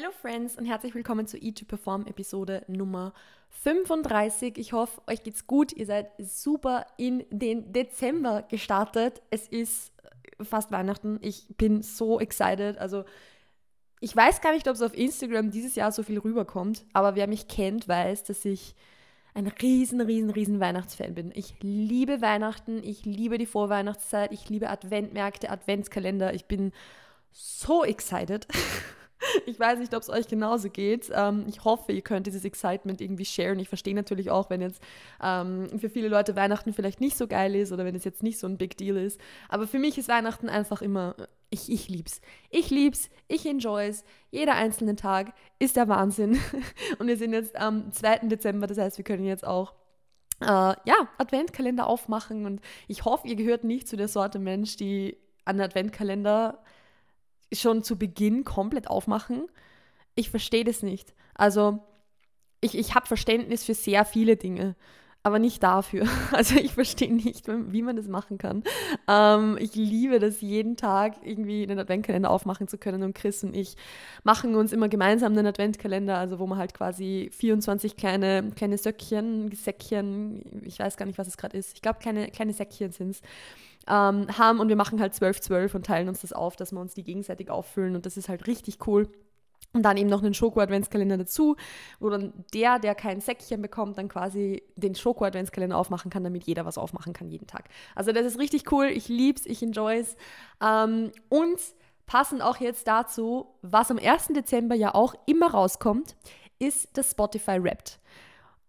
Hello Friends und herzlich willkommen zu Eat to Perform Episode Nummer 35. Ich hoffe, euch geht's gut. Ihr seid super in den Dezember gestartet. Es ist fast Weihnachten. Ich bin so excited. Also ich weiß gar nicht, ob es auf Instagram dieses Jahr so viel rüberkommt, aber wer mich kennt, weiß, dass ich ein riesen, riesen, riesen Weihnachtsfan bin. Ich liebe Weihnachten, ich liebe die Vorweihnachtszeit, ich liebe Adventmärkte, Adventskalender. Ich bin so excited. Ich weiß nicht, ob es euch genauso geht. Ähm, ich hoffe, ihr könnt dieses Excitement irgendwie sharen. Ich verstehe natürlich auch, wenn jetzt ähm, für viele Leute Weihnachten vielleicht nicht so geil ist oder wenn es jetzt nicht so ein Big Deal ist. Aber für mich ist Weihnachten einfach immer, ich, ich lieb's. Ich lieb's, ich enjoy's. Jeder einzelne Tag ist der Wahnsinn. Und wir sind jetzt am 2. Dezember, das heißt, wir können jetzt auch äh, ja, Adventkalender aufmachen. Und ich hoffe, ihr gehört nicht zu der Sorte Mensch, die an Adventkalender schon zu Beginn komplett aufmachen. Ich verstehe das nicht. Also ich, ich habe Verständnis für sehr viele Dinge, aber nicht dafür. Also ich verstehe nicht, wie man das machen kann. Ähm, ich liebe das jeden Tag irgendwie einen Adventkalender aufmachen zu können und Chris und ich machen uns immer gemeinsam einen Adventkalender, also wo man halt quasi 24 kleine, kleine Söckchen, Säckchen, ich weiß gar nicht, was es gerade ist. Ich glaube, kleine, kleine Säckchen sind es ähm, haben und wir machen halt 12, 12 und teilen uns das auf, dass wir uns die gegenseitig auffüllen und das ist halt richtig cool. Und dann eben noch einen Schoko-Adventskalender dazu, wo dann der, der kein Säckchen bekommt, dann quasi den Schoko-Adventskalender aufmachen kann, damit jeder was aufmachen kann jeden Tag. Also das ist richtig cool. Ich lieb's, ich enjoy's. Ähm, und passend auch jetzt dazu, was am 1. Dezember ja auch immer rauskommt, ist das Spotify Wrapped.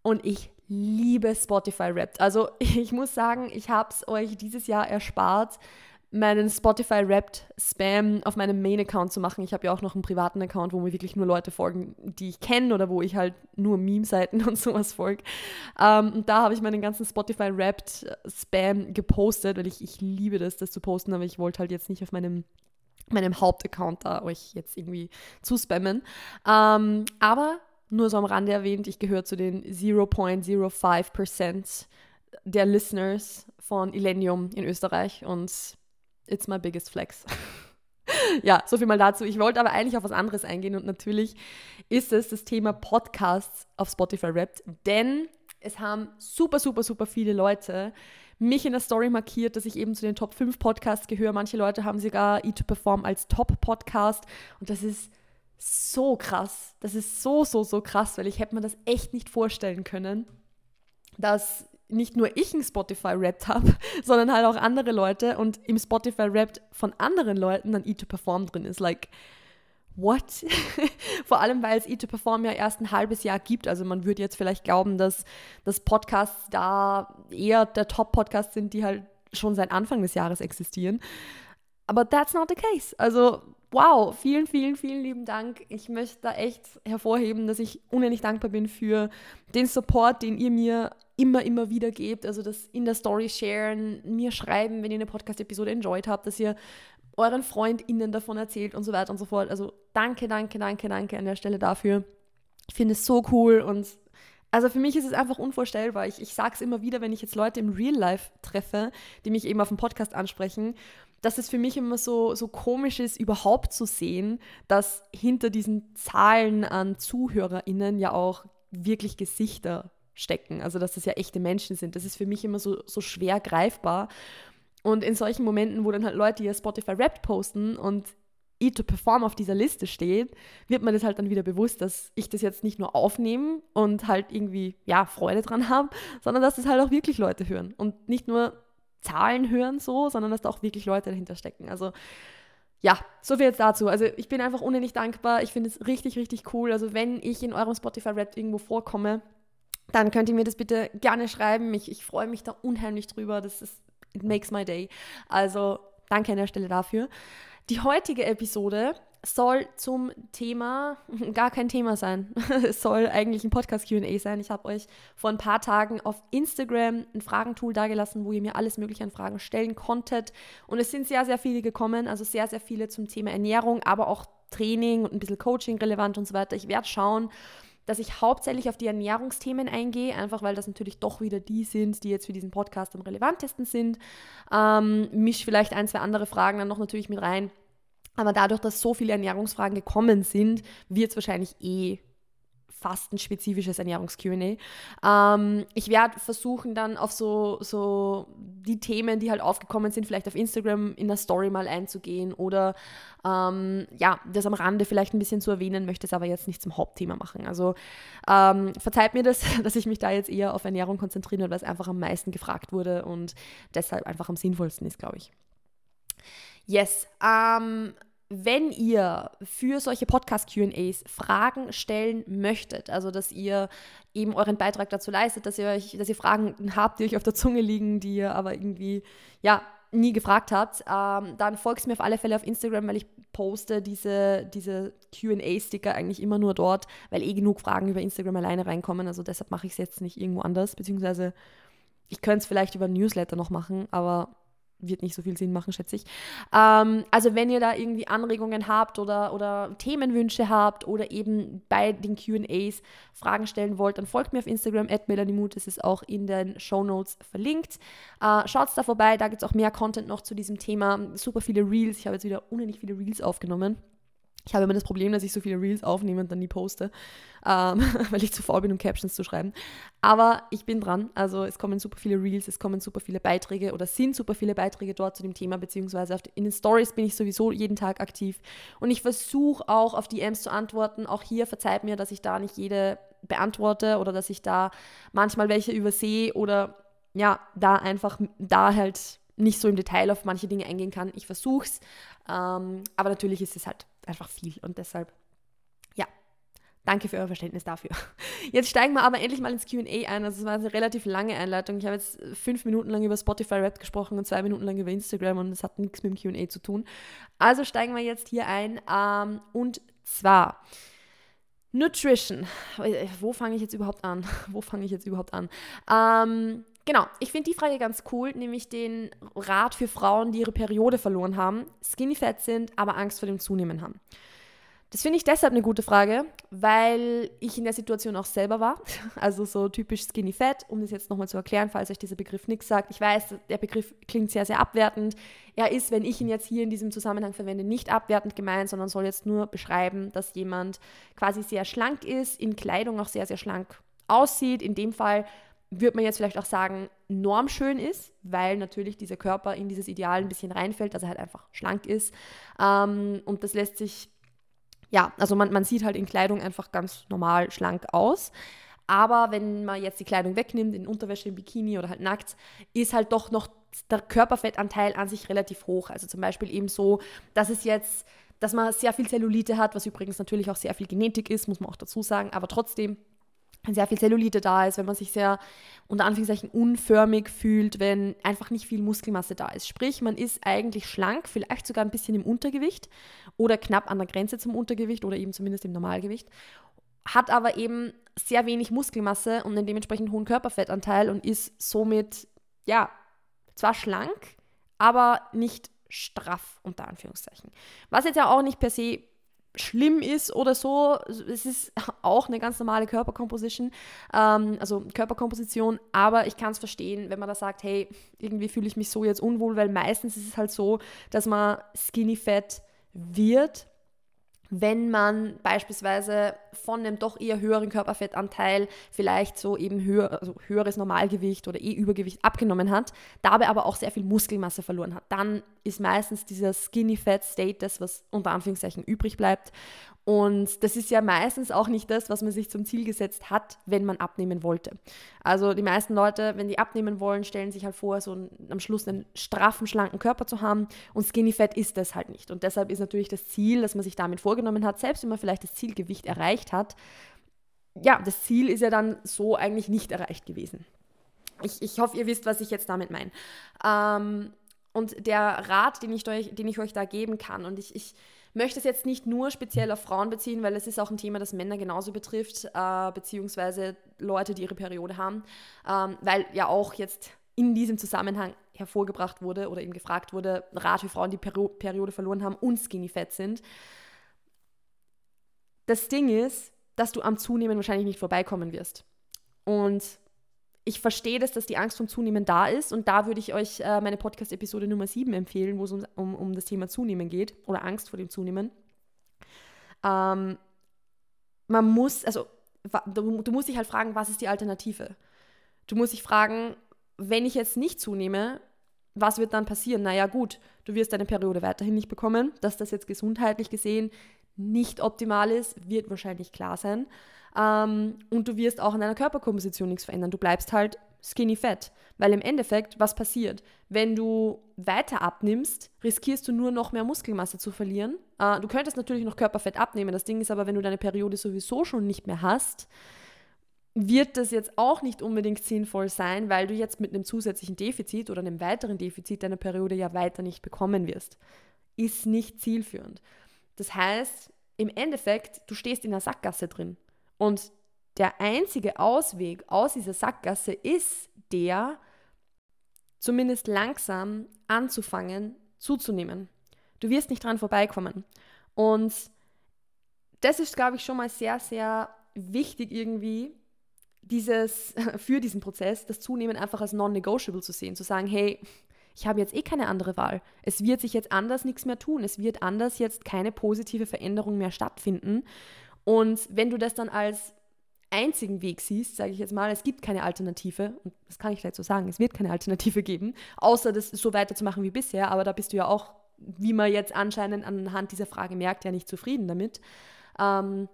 Und ich liebe Spotify Wrapped. Also ich muss sagen, ich habe es euch dieses Jahr erspart, meinen Spotify Wrapped Spam auf meinem Main-Account zu machen. Ich habe ja auch noch einen privaten Account, wo mir wirklich nur Leute folgen, die ich kenne oder wo ich halt nur Meme-Seiten und sowas folge. Ähm, und da habe ich meinen ganzen Spotify Wrapped Spam gepostet, weil ich, ich liebe das, das zu posten, aber ich wollte halt jetzt nicht auf meinem meinem Hauptaccount da euch jetzt irgendwie zu spammen. Ähm, aber nur so am Rande erwähnt, ich gehöre zu den 0.05% der Listeners von Illenium in Österreich und it's my biggest flex. ja, so viel mal dazu. Ich wollte aber eigentlich auf was anderes eingehen und natürlich ist es das Thema Podcasts auf Spotify Wrapped, denn es haben super, super, super viele Leute mich in der Story markiert, dass ich eben zu den Top 5 Podcasts gehöre. Manche Leute haben sogar E2Perform als Top-Podcast und das ist so krass. Das ist so, so, so krass, weil ich hätte mir das echt nicht vorstellen können, dass nicht nur ich ein Spotify-Rap habe, sondern halt auch andere Leute und im Spotify-Rap von anderen Leuten dann E2Perform drin ist. Like, what? Vor allem, weil es E2Perform ja erst ein halbes Jahr gibt. Also man würde jetzt vielleicht glauben, dass, dass Podcasts da eher der Top-Podcasts sind, die halt schon seit Anfang des Jahres existieren. Aber that's not the case. Also wow, vielen, vielen, vielen lieben Dank. Ich möchte da echt hervorheben, dass ich unendlich dankbar bin für den Support, den ihr mir immer, immer wieder gebt. Also das in der Story sharen, mir schreiben, wenn ihr eine Podcast-Episode enjoyed habt, dass ihr euren FreundInnen davon erzählt und so weiter und so fort. Also danke, danke, danke, danke an der Stelle dafür. Ich finde es so cool und also für mich ist es einfach unvorstellbar. Ich, ich sage es immer wieder, wenn ich jetzt Leute im Real Life treffe, die mich eben auf dem Podcast ansprechen dass es für mich immer so, so komisch ist, überhaupt zu sehen, dass hinter diesen Zahlen an ZuhörerInnen ja auch wirklich Gesichter stecken. Also dass das ja echte Menschen sind. Das ist für mich immer so, so schwer greifbar. Und in solchen Momenten, wo dann halt Leute ihr Spotify Rap posten und E to Perform auf dieser Liste steht, wird man das halt dann wieder bewusst, dass ich das jetzt nicht nur aufnehme und halt irgendwie, ja, Freude dran habe, sondern dass das halt auch wirklich Leute hören. Und nicht nur Zahlen hören so, sondern dass da auch wirklich Leute dahinter stecken. Also ja, so viel jetzt dazu. Also ich bin einfach unendlich dankbar. Ich finde es richtig, richtig cool. Also wenn ich in eurem Spotify-Rap irgendwo vorkomme, dann könnt ihr mir das bitte gerne schreiben. Ich, ich freue mich da unheimlich drüber. Das ist, it makes my day. Also danke an der Stelle dafür. Die heutige Episode soll zum Thema gar kein Thema sein. es soll eigentlich ein Podcast-QA sein. Ich habe euch vor ein paar Tagen auf Instagram ein Fragentool dagelassen, wo ihr mir alles Mögliche an Fragen stellen konntet. Und es sind sehr, sehr viele gekommen, also sehr, sehr viele zum Thema Ernährung, aber auch Training und ein bisschen Coaching relevant und so weiter. Ich werde schauen, dass ich hauptsächlich auf die Ernährungsthemen eingehe, einfach weil das natürlich doch wieder die sind, die jetzt für diesen Podcast am relevantesten sind. Ähm, misch vielleicht ein, zwei andere Fragen dann noch natürlich mit rein Aber dadurch, dass so viele Ernährungsfragen gekommen sind, wird es wahrscheinlich eh fast ein spezifisches Ernährungs-QA. Ähm, ich werde versuchen, dann auf so, so die Themen, die halt aufgekommen sind, vielleicht auf Instagram in der Story mal einzugehen oder ähm, ja, das am Rande vielleicht ein bisschen zu erwähnen, möchte es aber jetzt nicht zum Hauptthema machen. Also ähm, verzeiht mir das, dass ich mich da jetzt eher auf Ernährung konzentriere, weil es einfach am meisten gefragt wurde und deshalb einfach am sinnvollsten ist, glaube ich. Yes. Ähm, wenn ihr für solche Podcast-QAs Fragen stellen möchtet, also dass ihr eben euren Beitrag dazu leistet, dass ihr euch, dass ihr Fragen habt, die euch auf der Zunge liegen, die ihr aber irgendwie, ja, nie gefragt habt, ähm, dann folgt mir auf alle Fälle auf Instagram, weil ich poste diese, diese QA-Sticker eigentlich immer nur dort, weil eh genug Fragen über Instagram alleine reinkommen. Also deshalb mache ich es jetzt nicht irgendwo anders, beziehungsweise ich könnte es vielleicht über Newsletter noch machen, aber wird nicht so viel Sinn machen, schätze ich. Ähm, also wenn ihr da irgendwie Anregungen habt oder, oder Themenwünsche habt oder eben bei den QAs Fragen stellen wollt, dann folgt mir auf Instagram, @melaniemut, das ist auch in den Show Notes verlinkt. Äh, Schaut da vorbei, da gibt es auch mehr Content noch zu diesem Thema. Super viele Reels, ich habe jetzt wieder unendlich viele Reels aufgenommen. Ich habe immer das Problem, dass ich so viele Reels aufnehme und dann nie poste, ähm, weil ich zu faul bin, um Captions zu schreiben. Aber ich bin dran. Also es kommen super viele Reels, es kommen super viele Beiträge oder sind super viele Beiträge dort zu dem Thema, beziehungsweise in den Stories bin ich sowieso jeden Tag aktiv. Und ich versuche auch auf DMs zu antworten. Auch hier verzeiht mir, dass ich da nicht jede beantworte oder dass ich da manchmal welche übersehe oder ja, da einfach da halt nicht so im Detail auf manche Dinge eingehen kann. Ich versuche es, ähm, aber natürlich ist es halt einfach viel und deshalb, ja, danke für euer Verständnis dafür. Jetzt steigen wir aber endlich mal ins QA ein. Also es war eine relativ lange Einleitung. Ich habe jetzt fünf Minuten lang über Spotify Rap gesprochen und zwei Minuten lang über Instagram und es hat nichts mit dem QA zu tun. Also steigen wir jetzt hier ein ähm, und zwar Nutrition. Wo fange ich jetzt überhaupt an? Wo fange ich jetzt überhaupt an? Ähm, Genau, ich finde die Frage ganz cool, nämlich den Rat für Frauen, die ihre Periode verloren haben, skinny fat sind, aber Angst vor dem Zunehmen haben. Das finde ich deshalb eine gute Frage, weil ich in der Situation auch selber war. Also so typisch skinny fat, um das jetzt nochmal zu erklären, falls euch dieser Begriff nichts sagt. Ich weiß, der Begriff klingt sehr, sehr abwertend. Er ist, wenn ich ihn jetzt hier in diesem Zusammenhang verwende, nicht abwertend gemeint, sondern soll jetzt nur beschreiben, dass jemand quasi sehr schlank ist, in Kleidung auch sehr, sehr schlank aussieht. In dem Fall würde man jetzt vielleicht auch sagen, normschön ist, weil natürlich dieser Körper in dieses Ideal ein bisschen reinfällt, dass er halt einfach schlank ist. Ähm, und das lässt sich, ja, also man, man sieht halt in Kleidung einfach ganz normal schlank aus. Aber wenn man jetzt die Kleidung wegnimmt, in Unterwäsche, im Bikini oder halt nackt, ist halt doch noch der Körperfettanteil an sich relativ hoch. Also zum Beispiel eben so, dass es jetzt, dass man sehr viel Zellulite hat, was übrigens natürlich auch sehr viel Genetik ist, muss man auch dazu sagen, aber trotzdem sehr viel Zellulite da ist, wenn man sich sehr unter Anführungszeichen unförmig fühlt, wenn einfach nicht viel Muskelmasse da ist. Sprich, man ist eigentlich schlank, vielleicht sogar ein bisschen im Untergewicht oder knapp an der Grenze zum Untergewicht oder eben zumindest im Normalgewicht, hat aber eben sehr wenig Muskelmasse und einen dementsprechend hohen Körperfettanteil und ist somit, ja, zwar schlank, aber nicht straff, unter Anführungszeichen. Was jetzt ja auch nicht per se schlimm ist oder so. Es ist auch eine ganz normale Körperkomposition, ähm, also Körperkomposition, aber ich kann es verstehen, wenn man da sagt, hey, irgendwie fühle ich mich so jetzt unwohl, weil meistens ist es halt so, dass man skinny fat wird wenn man beispielsweise von einem doch eher höheren Körperfettanteil vielleicht so eben höher, also höheres Normalgewicht oder eh Übergewicht abgenommen hat, dabei aber auch sehr viel Muskelmasse verloren hat. Dann ist meistens dieser Skinny Fat State das, was unter Anführungszeichen übrig bleibt. Und das ist ja meistens auch nicht das, was man sich zum Ziel gesetzt hat, wenn man abnehmen wollte. Also die meisten Leute, wenn die abnehmen wollen, stellen sich halt vor, so einen, am Schluss einen straffen, schlanken Körper zu haben. Und Skinny Fat ist das halt nicht. Und deshalb ist natürlich das Ziel, dass man sich damit vorgenommen hat, selbst wenn man vielleicht das Zielgewicht erreicht hat, ja, das Ziel ist ja dann so eigentlich nicht erreicht gewesen. Ich, ich hoffe, ihr wisst, was ich jetzt damit meine. Ähm, und der Rat, den ich, euch, den ich euch da geben kann, und ich, ich möchte es jetzt nicht nur speziell auf Frauen beziehen, weil es ist auch ein Thema, das Männer genauso betrifft, äh, beziehungsweise Leute, die ihre Periode haben, ähm, weil ja auch jetzt in diesem Zusammenhang hervorgebracht wurde oder eben gefragt wurde, Rat für Frauen, die Peri Periode verloren haben und skinny fat sind. Das Ding ist, dass du am Zunehmen wahrscheinlich nicht vorbeikommen wirst. Und ich verstehe das, dass die Angst vom Zunehmen da ist und da würde ich euch äh, meine Podcast-Episode Nummer 7 empfehlen, wo es um, um, um, das Thema Zunehmen geht oder Angst vor dem Zunehmen. Ähm, man muss, also du, du musst dich halt fragen, was ist die Alternative? Du musst dich fragen, wenn ich jetzt nicht zunehme, was wird dann passieren? Naja gut, du wirst deine Periode weiterhin nicht bekommen. Dass das jetzt gesundheitlich gesehen nicht optimal ist, wird wahrscheinlich klar sein. Ähm, und du wirst auch an deiner Körperkomposition nichts verändern. Du bleibst halt skinny fat. Weil im Endeffekt, was passiert? Wenn du weiter abnimmst, riskierst du nur noch mehr Muskelmasse zu verlieren. Äh, du könntest natürlich noch Körperfett abnehmen. Das Ding ist aber, wenn du deine Periode sowieso schon nicht mehr hast, wird das jetzt auch nicht unbedingt sinnvoll sein, weil du jetzt mit einem zusätzlichen Defizit oder einem weiteren Defizit deiner Periode ja weiter nicht bekommen wirst. Ist nicht zielführend. Das heißt, im Endeffekt, du stehst in der Sackgasse drin. Und der einzige Ausweg aus dieser Sackgasse ist der, zumindest langsam anzufangen, zuzunehmen. Du wirst nicht dran vorbeikommen. Und das ist, glaube ich, schon mal sehr, sehr wichtig irgendwie, dieses, für diesen Prozess, das Zunehmen einfach als non-negotiable zu sehen, zu sagen, hey, ich habe jetzt eh keine andere Wahl. Es wird sich jetzt anders nichts mehr tun. Es wird anders jetzt keine positive Veränderung mehr stattfinden. Und wenn du das dann als einzigen Weg siehst, sage ich jetzt mal, es gibt keine Alternative, und das kann ich vielleicht so sagen, es wird keine Alternative geben, außer das so weiterzumachen wie bisher, aber da bist du ja auch, wie man jetzt anscheinend anhand dieser Frage merkt, ja nicht zufrieden damit. Ähm,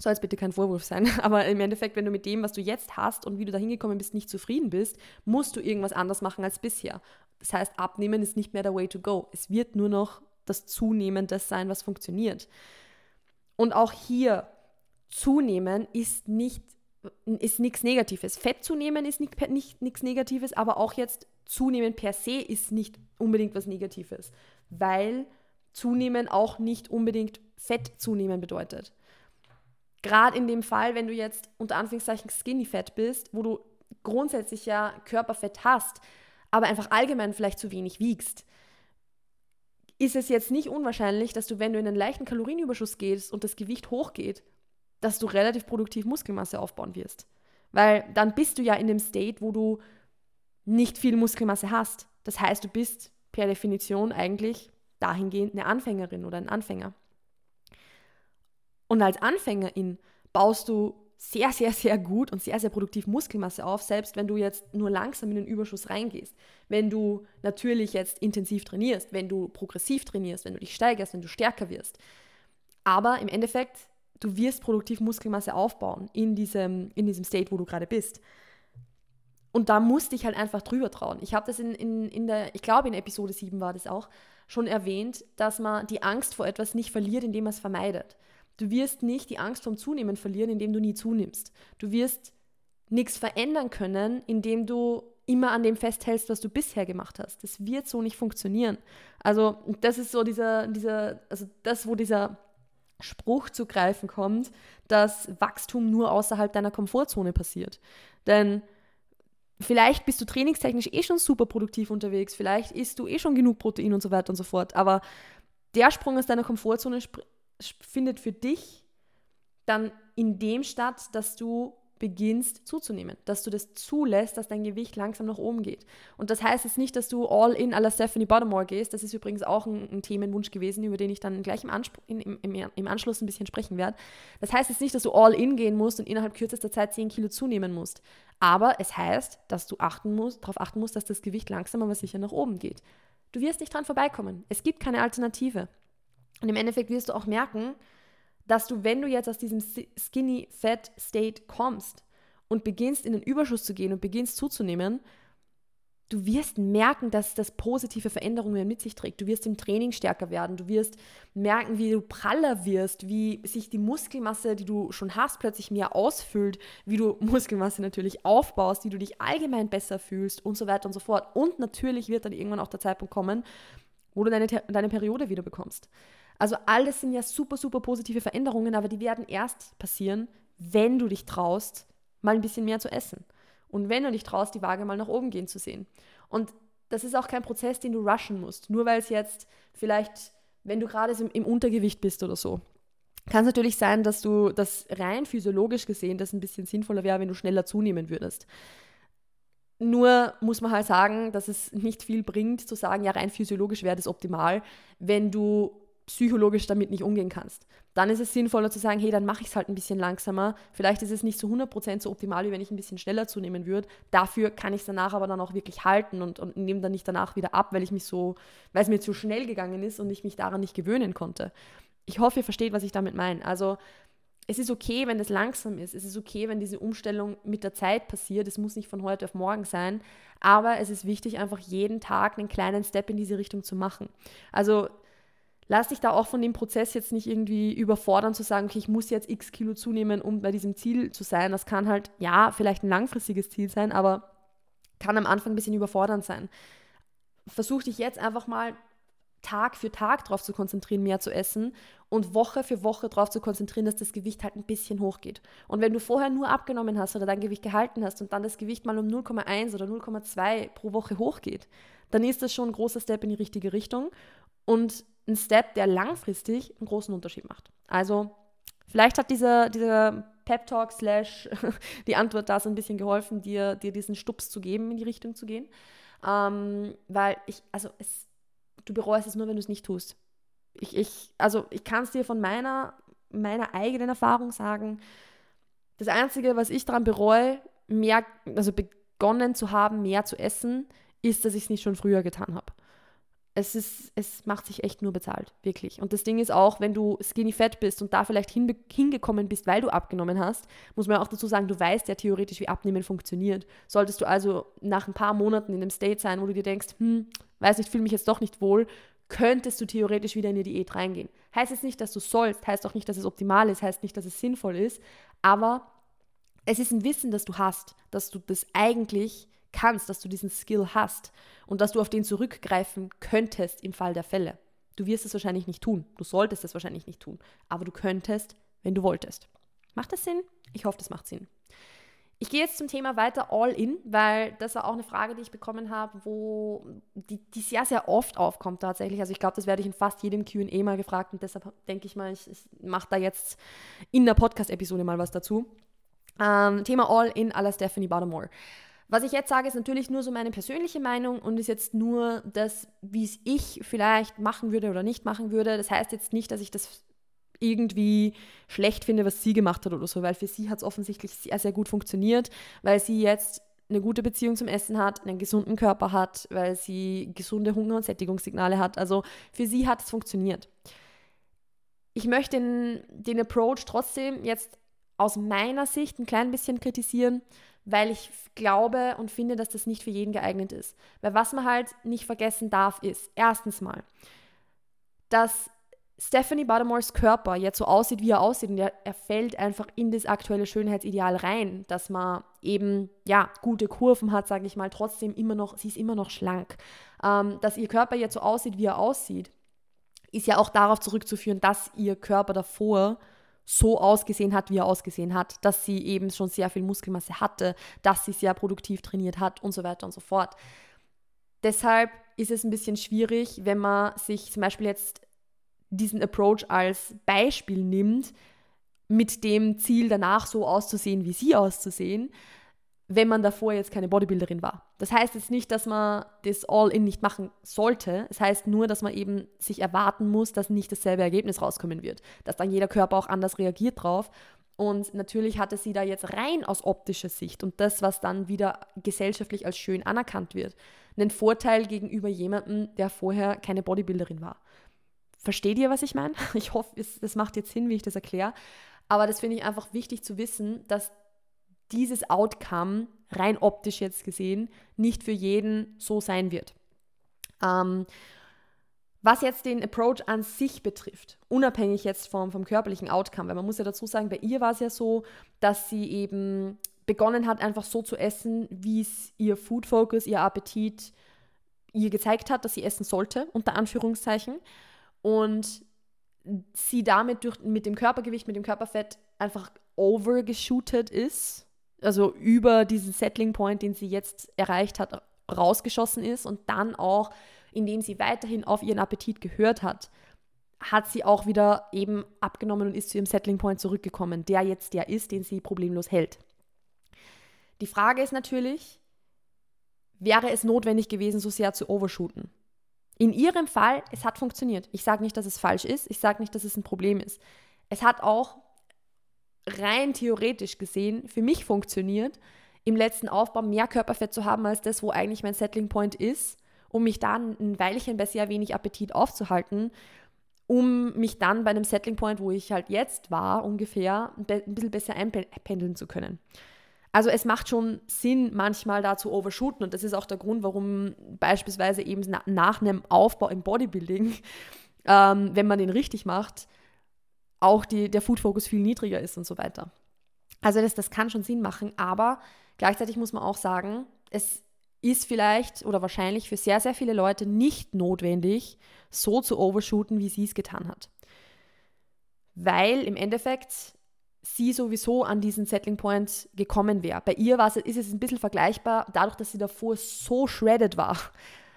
soll jetzt bitte kein Vorwurf sein, aber im Endeffekt, wenn du mit dem, was du jetzt hast und wie du da hingekommen bist, nicht zufrieden bist, musst du irgendwas anders machen als bisher. Das heißt, abnehmen ist nicht mehr der Way to go. Es wird nur noch das Zunehmen das sein, was funktioniert. Und auch hier, zunehmen ist nicht ist nichts Negatives. Fett zunehmen ist nicht, nicht nichts Negatives, aber auch jetzt zunehmen per se ist nicht unbedingt was Negatives, weil zunehmen auch nicht unbedingt Fett zunehmen bedeutet. Gerade in dem Fall, wenn du jetzt unter Anführungszeichen skinny fett bist, wo du grundsätzlich ja Körperfett hast, aber einfach allgemein vielleicht zu wenig wiegst, ist es jetzt nicht unwahrscheinlich, dass du, wenn du in einen leichten Kalorienüberschuss gehst und das Gewicht hochgeht, dass du relativ produktiv Muskelmasse aufbauen wirst. Weil dann bist du ja in dem State, wo du nicht viel Muskelmasse hast. Das heißt, du bist per Definition eigentlich dahingehend eine Anfängerin oder ein Anfänger. Und als Anfängerin baust du sehr, sehr, sehr gut und sehr, sehr produktiv Muskelmasse auf, selbst wenn du jetzt nur langsam in den Überschuss reingehst. Wenn du natürlich jetzt intensiv trainierst, wenn du progressiv trainierst, wenn du dich steigerst, wenn du stärker wirst. Aber im Endeffekt, du wirst produktiv Muskelmasse aufbauen in diesem, in diesem State, wo du gerade bist. Und da musste ich halt einfach drüber trauen. Ich habe das in, in, in der, ich glaube in Episode 7 war das auch, schon erwähnt, dass man die Angst vor etwas nicht verliert, indem man es vermeidet. Du wirst nicht die Angst vom Zunehmen verlieren, indem du nie zunimmst. Du wirst nichts verändern können, indem du immer an dem festhältst, was du bisher gemacht hast. Das wird so nicht funktionieren. Also das ist so dieser, dieser, also das, wo dieser Spruch zu greifen kommt, dass Wachstum nur außerhalb deiner Komfortzone passiert. Denn vielleicht bist du trainingstechnisch eh schon super produktiv unterwegs, vielleicht isst du eh schon genug Protein und so weiter und so fort, aber der Sprung aus deiner Komfortzone findet für dich dann in dem statt, dass du beginnst zuzunehmen, dass du das zulässt, dass dein Gewicht langsam nach oben geht. Und das heißt jetzt nicht, dass du all in à la Stephanie Bottomore gehst. Das ist übrigens auch ein, ein Themenwunsch gewesen, über den ich dann gleich im, in, im, im, Anschluss ein bisschen sprechen werde. Das heißt jetzt nicht, dass du all in gehen musst und innerhalb kürzester Zeit 10 Kilo zunehmen musst. Aber es heißt, dass du achten musst, darauf achten musst, dass das Gewicht langsam aber sicher nach oben geht. Du wirst nicht dran vorbeikommen. Es gibt keine Alternative. Und im Endeffekt wirst du auch merken, dass du, wenn du jetzt aus diesem Skinny Fat State kommst und beginnst in den Überschuss zu gehen und beginnst zuzunehmen, du wirst merken, dass das positive Veränderungen mit sich trägt. Du wirst im Training stärker werden. Du wirst merken, wie du praller wirst, wie sich die Muskelmasse, die du schon hast, plötzlich mehr ausfüllt, wie du Muskelmasse natürlich aufbaust, wie du dich allgemein besser fühlst und so weiter und so fort. Und natürlich wird dann irgendwann auch der Zeitpunkt kommen, wo du deine, deine Periode wieder bekommst. Also alles sind ja super, super positive Veränderungen, aber die werden erst passieren, wenn du dich traust, mal ein bisschen mehr zu essen. Und wenn du dich traust, die Waage mal nach oben gehen zu sehen. Und das ist auch kein Prozess, den du rushen musst. Nur weil es jetzt vielleicht, wenn du gerade im, Untergewicht bist oder so, kann es natürlich sein, dass du das rein physiologisch gesehen das ein bisschen sinnvoller wäre, wenn du schneller zunehmen würdest. Nur muss man halt sagen, dass es nicht viel bringt, zu sagen, ja, rein physiologisch wäre das optimal, wenn du psychologisch damit nicht umgehen kannst. Dann ist es sinnvoller zu sagen, hey, dann mache ich es halt ein bisschen langsamer. Vielleicht ist es nicht zu 100% so optimal, wie wenn ich ein bisschen schneller zunehmen würde. Dafür kann ich es danach aber dann auch wirklich halten und, und nehme dann nicht danach wieder ab, weil ich mich so, weil es mir zu schnell gegangen ist und ich mich daran nicht gewöhnen konnte. Ich hoffe, ihr versteht, was ich damit meine. Also es ist okay, wenn es langsam ist. Es ist okay, wenn diese Umstellung mit der Zeit passiert. Es muss nicht von heute auf morgen sein. Aber es ist wichtig, einfach jeden Tag einen kleinen Step in diese Richtung zu machen. Also lass dich da auch von dem Prozess jetzt nicht irgendwie überfordern, zu sagen, okay, ich muss jetzt x Kilo zunehmen, um bei diesem Ziel zu sein. Das kann halt, ja, vielleicht ein langfristiges Ziel sein, aber kann am Anfang ein bisschen überfordernd sein. Versuch dich jetzt einfach mal Tag für Tag darauf zu konzentrieren, mehr zu essen und Woche für Woche darauf zu konzentrieren, dass das Gewicht halt ein bisschen hochgeht. Und wenn du vorher nur abgenommen hast oder dein Gewicht gehalten hast und dann das Gewicht mal um 0,1 oder 0,2 pro Woche hochgeht, dann ist das schon ein großer Step in die richtige Richtung und ein Step, der langfristig einen großen Unterschied macht. Also vielleicht hat dieser, dieser Pep Talk slash die Antwort da so ein bisschen geholfen, dir, dir diesen Stups zu geben, in die Richtung zu gehen. Ähm, weil ich, also es Du bereust es nur, wenn du es nicht tust. Ich, ich, also ich kann es dir von meiner, meiner eigenen Erfahrung sagen. Das Einzige, was ich daran bereue, mehr, also begonnen zu haben, mehr zu essen, ist, dass ich es nicht schon früher getan habe. Es, ist, es macht sich echt nur bezahlt, wirklich. Und das Ding ist auch, wenn du skinny fett bist und da vielleicht hinbe hingekommen bist, weil du abgenommen hast, muss man auch dazu sagen, du weißt ja theoretisch, wie Abnehmen funktioniert. Solltest du also nach ein paar Monaten in einem State sein, wo du dir denkst, hm, weiß nicht, fühle mich jetzt doch nicht wohl, könntest du theoretisch wieder in die Diät reingehen. Heißt es nicht, dass du sollst, heißt auch nicht, dass es optimal ist, heißt nicht, dass es sinnvoll ist, aber es ist ein Wissen, das du hast, dass du das eigentlich kannst, dass du diesen Skill hast und dass du auf den zurückgreifen könntest im Fall der Fälle. Du wirst es wahrscheinlich nicht tun, du solltest es wahrscheinlich nicht tun, aber du könntest, wenn du wolltest. Macht das Sinn? Ich hoffe, das macht Sinn. Ich gehe jetzt zum Thema weiter all in, weil das war auch eine Frage, die ich bekommen habe, wo die, die sehr, sehr oft aufkommt tatsächlich. Also ich glaube, das werde ich in fast jedem QA mal gefragt und deshalb denke ich mal, ich, ich mache da jetzt in der Podcast-Episode mal was dazu. Ähm, Thema All in aller Stephanie Buttermore. Was ich jetzt sage, ist natürlich nur so meine persönliche Meinung und ist jetzt nur das, wie es ich vielleicht machen würde oder nicht machen würde. Das heißt jetzt nicht, dass ich das irgendwie schlecht finde, was sie gemacht hat oder so, weil für sie hat es offensichtlich sehr, sehr gut funktioniert, weil sie jetzt eine gute Beziehung zum Essen hat, einen gesunden Körper hat, weil sie gesunde Hunger- und Sättigungssignale hat. Also für sie hat es funktioniert. Ich möchte den, den Approach trotzdem jetzt aus meiner Sicht ein klein bisschen kritisieren, weil ich glaube und finde, dass das nicht für jeden geeignet ist. Weil was man halt nicht vergessen darf, ist erstens mal, dass Stephanie Buttermores Körper jetzt so aussieht, wie er aussieht, und er, er, fällt einfach in das aktuelle Schönheitsideal rein, dass man eben, ja, gute Kurven hat, sage ich mal, trotzdem immer noch, sie ist immer noch schlank. Ähm, dass ihr Körper jetzt so aussieht, wie er aussieht, ist ja auch darauf zurückzuführen, dass ihr Körper davor so ausgesehen hat, wie er ausgesehen hat, dass sie eben schon sehr viel Muskelmasse hatte, dass sie sehr produktiv trainiert hat und so weiter und so fort. Deshalb ist es ein bisschen schwierig, wenn man sich zum Beispiel jetzt diesen Approach als Beispiel nimmt, mit dem Ziel danach so auszusehen, wie sie auszusehen, wenn man davor jetzt keine Bodybuilderin war. Das heißt jetzt nicht, dass man das All-In nicht machen sollte. Es das heißt nur, dass man eben sich erwarten muss, dass nicht dasselbe Ergebnis rauskommen wird. Dass dann jeder Körper auch anders reagiert drauf. Und natürlich hatte sie da jetzt rein aus optischer Sicht und das, was dann wieder gesellschaftlich als schön anerkannt wird, einen Vorteil gegenüber jemandem, der vorher keine Bodybuilderin war. Versteht ihr, was ich meine? Ich hoffe, es, das macht jetzt Sinn, wie ich das erkläre. Aber das finde ich einfach wichtig zu wissen, dass dieses Outcome, rein optisch jetzt gesehen, nicht für jeden so sein wird. Ähm, was jetzt den Approach an sich betrifft, unabhängig jetzt vom, vom körperlichen Outcome, weil man muss ja dazu sagen, bei ihr war es ja so, dass sie eben begonnen hat, einfach so zu essen, wie es ihr Food Focus, ihr Appetit ihr gezeigt hat, dass sie essen sollte, unter Anführungszeichen und sie damit durch, mit dem Körpergewicht, mit dem Körperfett einfach overgeshootet ist, also über diesen Settling Point, den sie jetzt erreicht hat, rausgeschossen ist und dann auch, indem sie weiterhin auf ihren Appetit gehört hat, hat sie auch wieder eben abgenommen und ist zu ihrem Settling Point zurückgekommen, der jetzt der ist, den sie problemlos hält. Die Frage ist natürlich, wäre es notwendig gewesen, so sehr zu overshooten. In ihrem Fall, es hat funktioniert. Ich sage nicht, dass es falsch ist. Ich sage nicht, dass es ein Problem ist. Es hat auch rein theoretisch gesehen für mich funktioniert, im letzten Aufbau mehr Körperfett zu haben als das, wo eigentlich mein Settling Point ist, um mich dann ein Weilchen bei sehr wenig Appetit aufzuhalten, um mich dann bei einem Settling Point, wo ich halt jetzt war, ungefähr ein bisschen besser einpendeln zu können. Also es macht schon Sinn, manchmal da zu overshooten und das ist auch der Grund, warum beispielsweise eben nach einem Aufbau im Bodybuilding, ähm, wenn man den richtig macht, auch die, der Food-Focus viel niedriger ist und so weiter. Also das, das kann schon Sinn machen, aber gleichzeitig muss man auch sagen, es ist vielleicht oder wahrscheinlich für sehr, sehr viele Leute nicht notwendig, so zu overshooten, wie sie es getan hat. Weil im Endeffekt sie sowieso an diesen Settling Point gekommen wäre. Bei ihr ist es ein bisschen vergleichbar, dadurch, dass sie davor so shredded war,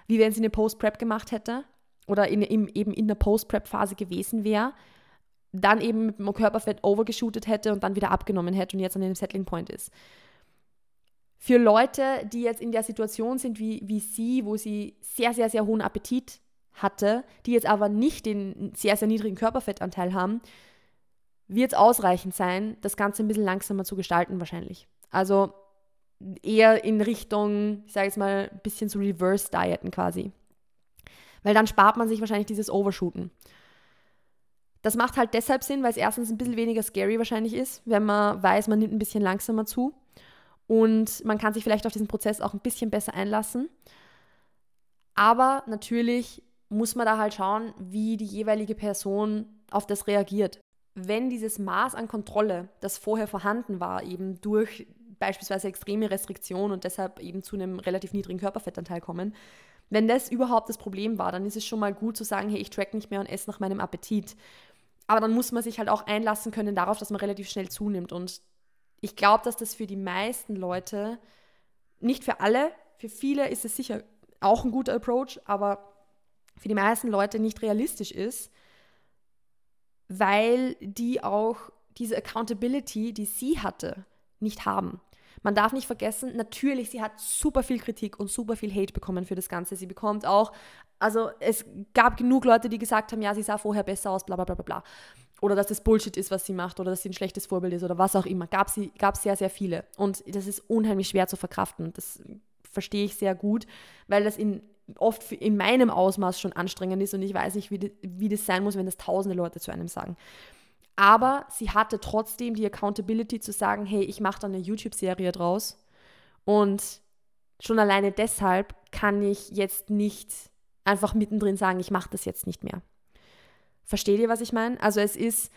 wie wenn sie eine Post-Prep gemacht hätte oder in, in, eben in der Post-Prep-Phase gewesen wäre, dann eben mit dem Körperfett overgeshootet hätte und dann wieder abgenommen hätte und jetzt an dem Settling Point ist. Für Leute, die jetzt in der Situation sind wie, wie sie, wo sie sehr, sehr, sehr hohen Appetit hatte, die jetzt aber nicht den sehr, sehr niedrigen Körperfettanteil haben, wird es ausreichend sein, das Ganze ein bisschen langsamer zu gestalten wahrscheinlich. Also eher in Richtung, ich sage jetzt mal, ein bisschen zu Reverse-Dieten quasi. Weil dann spart man sich wahrscheinlich dieses Overshooten. Das macht halt deshalb Sinn, weil es erstens ein bisschen weniger scary wahrscheinlich ist, wenn man weiß, man nimmt ein bisschen langsamer zu. Und man kann sich vielleicht auf diesen Prozess auch ein bisschen besser einlassen. Aber natürlich muss man da halt schauen, wie die jeweilige Person auf das reagiert. Wenn dieses Maß an Kontrolle, das vorher vorhanden war, eben durch beispielsweise extreme Restriktionen und deshalb eben zu einem relativ niedrigen Körperfettanteil kommen, wenn das überhaupt das Problem war, dann ist es schon mal gut zu sagen, hey, ich track nicht mehr und esse nach meinem Appetit. Aber dann muss man sich halt auch einlassen können darauf, dass man relativ schnell zunimmt. Und ich glaube, dass das für die meisten Leute, nicht für alle, für viele ist es sicher auch ein guter Approach, aber für die meisten Leute nicht realistisch ist, weil die auch diese Accountability, die sie hatte, nicht haben. Man darf nicht vergessen, natürlich, sie hat super viel Kritik und super viel Hate bekommen für das Ganze. Sie bekommt auch, also es gab genug Leute, die gesagt haben, ja, sie sah vorher besser aus, bla bla bla bla. Oder dass das Bullshit ist, was sie macht, oder dass sie ein schlechtes Vorbild ist, oder was auch immer. Gab es gab sehr, sehr viele. Und das ist unheimlich schwer zu verkraften. Das verstehe ich sehr gut, weil das in, oft in meinem Ausmaß schon anstrengend ist und ich weiß nicht, wie, wie das sein muss, wenn das tausende Leute zu einem sagen. Aber sie hatte trotzdem die Accountability zu sagen, hey, ich mache da eine YouTube-Serie draus. Und schon alleine deshalb kann ich jetzt nicht einfach mittendrin sagen, ich mache das jetzt nicht mehr. Versteht ihr, was ich meine? Also es ist,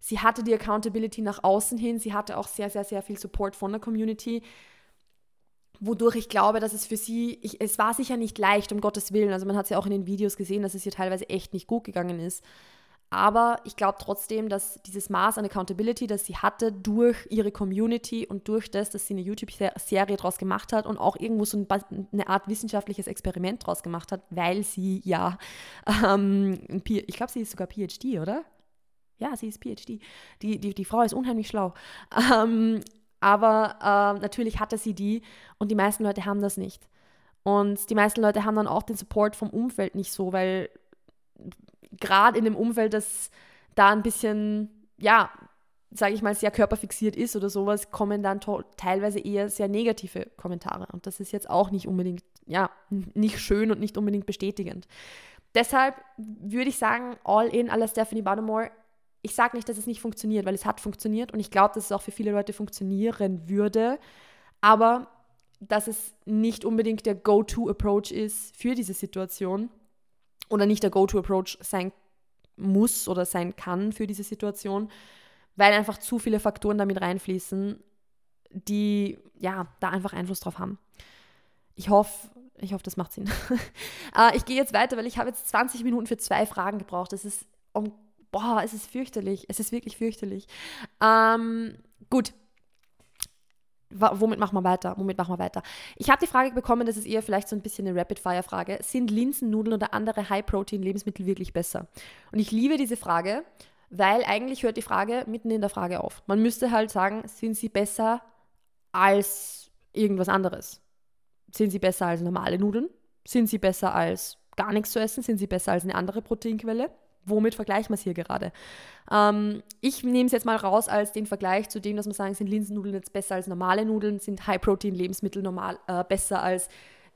sie hatte die Accountability nach außen hin, sie hatte auch sehr, sehr, sehr viel Support von der Community, wodurch ich glaube, dass es für sie, ich, es war sicher nicht leicht, um Gottes Willen. Also man hat es ja auch in den Videos gesehen, dass es ihr teilweise echt nicht gut gegangen ist. Aber ich glaube trotzdem, dass dieses Maß an Accountability, das sie hatte durch ihre Community und durch das, dass sie eine YouTube-Serie daraus gemacht hat und auch irgendwo so eine Art wissenschaftliches Experiment daraus gemacht hat, weil sie ja, ähm, ich glaube, sie ist sogar PhD, oder? Ja, sie ist PhD. Die, die, die Frau ist unheimlich schlau. Ähm, aber äh, natürlich hatte sie die und die meisten Leute haben das nicht. Und die meisten Leute haben dann auch den Support vom Umfeld nicht so, weil gerade in dem Umfeld, das da ein bisschen, ja, sage ich mal, sehr körperfixiert ist oder sowas, kommen dann teilweise eher sehr negative Kommentare. Und das ist jetzt auch nicht unbedingt, ja, nicht schön und nicht unbedingt bestätigend. Deshalb würde ich sagen, all in, aller Stephanie Buttermore. Ich sage nicht, dass es nicht funktioniert, weil es hat funktioniert und ich glaube, dass es auch für viele Leute funktionieren würde. Aber dass es nicht unbedingt der Go-To-Approach ist für diese Situation oder nicht der Go-To-Approach sein muss oder sein kann für diese Situation, weil einfach zu viele Faktoren damit reinfließen, die ja da einfach Einfluss drauf haben. Ich hoffe, ich hoffe, das macht Sinn. uh, ich gehe jetzt weiter, weil ich habe jetzt 20 Minuten für zwei Fragen gebraucht. Das ist, um, boah, es ist fürchterlich. Es ist wirklich fürchterlich. Ähm, gut, womit machen wir weiter? Womit machen wir weiter? Ich habe die Frage bekommen, das ist eher vielleicht so ein bisschen eine Rapid-Fire-Frage. Sind Linsennudeln oder andere High-Protein-Lebensmittel wirklich besser? Und ich liebe diese Frage, weil eigentlich hört die Frage mitten in der Frage auf. Man müsste halt sagen, sind sie besser als irgendwas anderes? Sind sie besser als normale Nudeln? Sind sie besser als gar nichts zu essen? Sind sie besser als eine andere Proteinquelle? Womit vergleichen wir es hier gerade? Ähm, ich nehme es jetzt mal raus als den Vergleich zu dem, dass man sagen, sind Linsennudeln jetzt besser als normale Nudeln, sind High-Protein-Lebensmittel normal, äh, besser als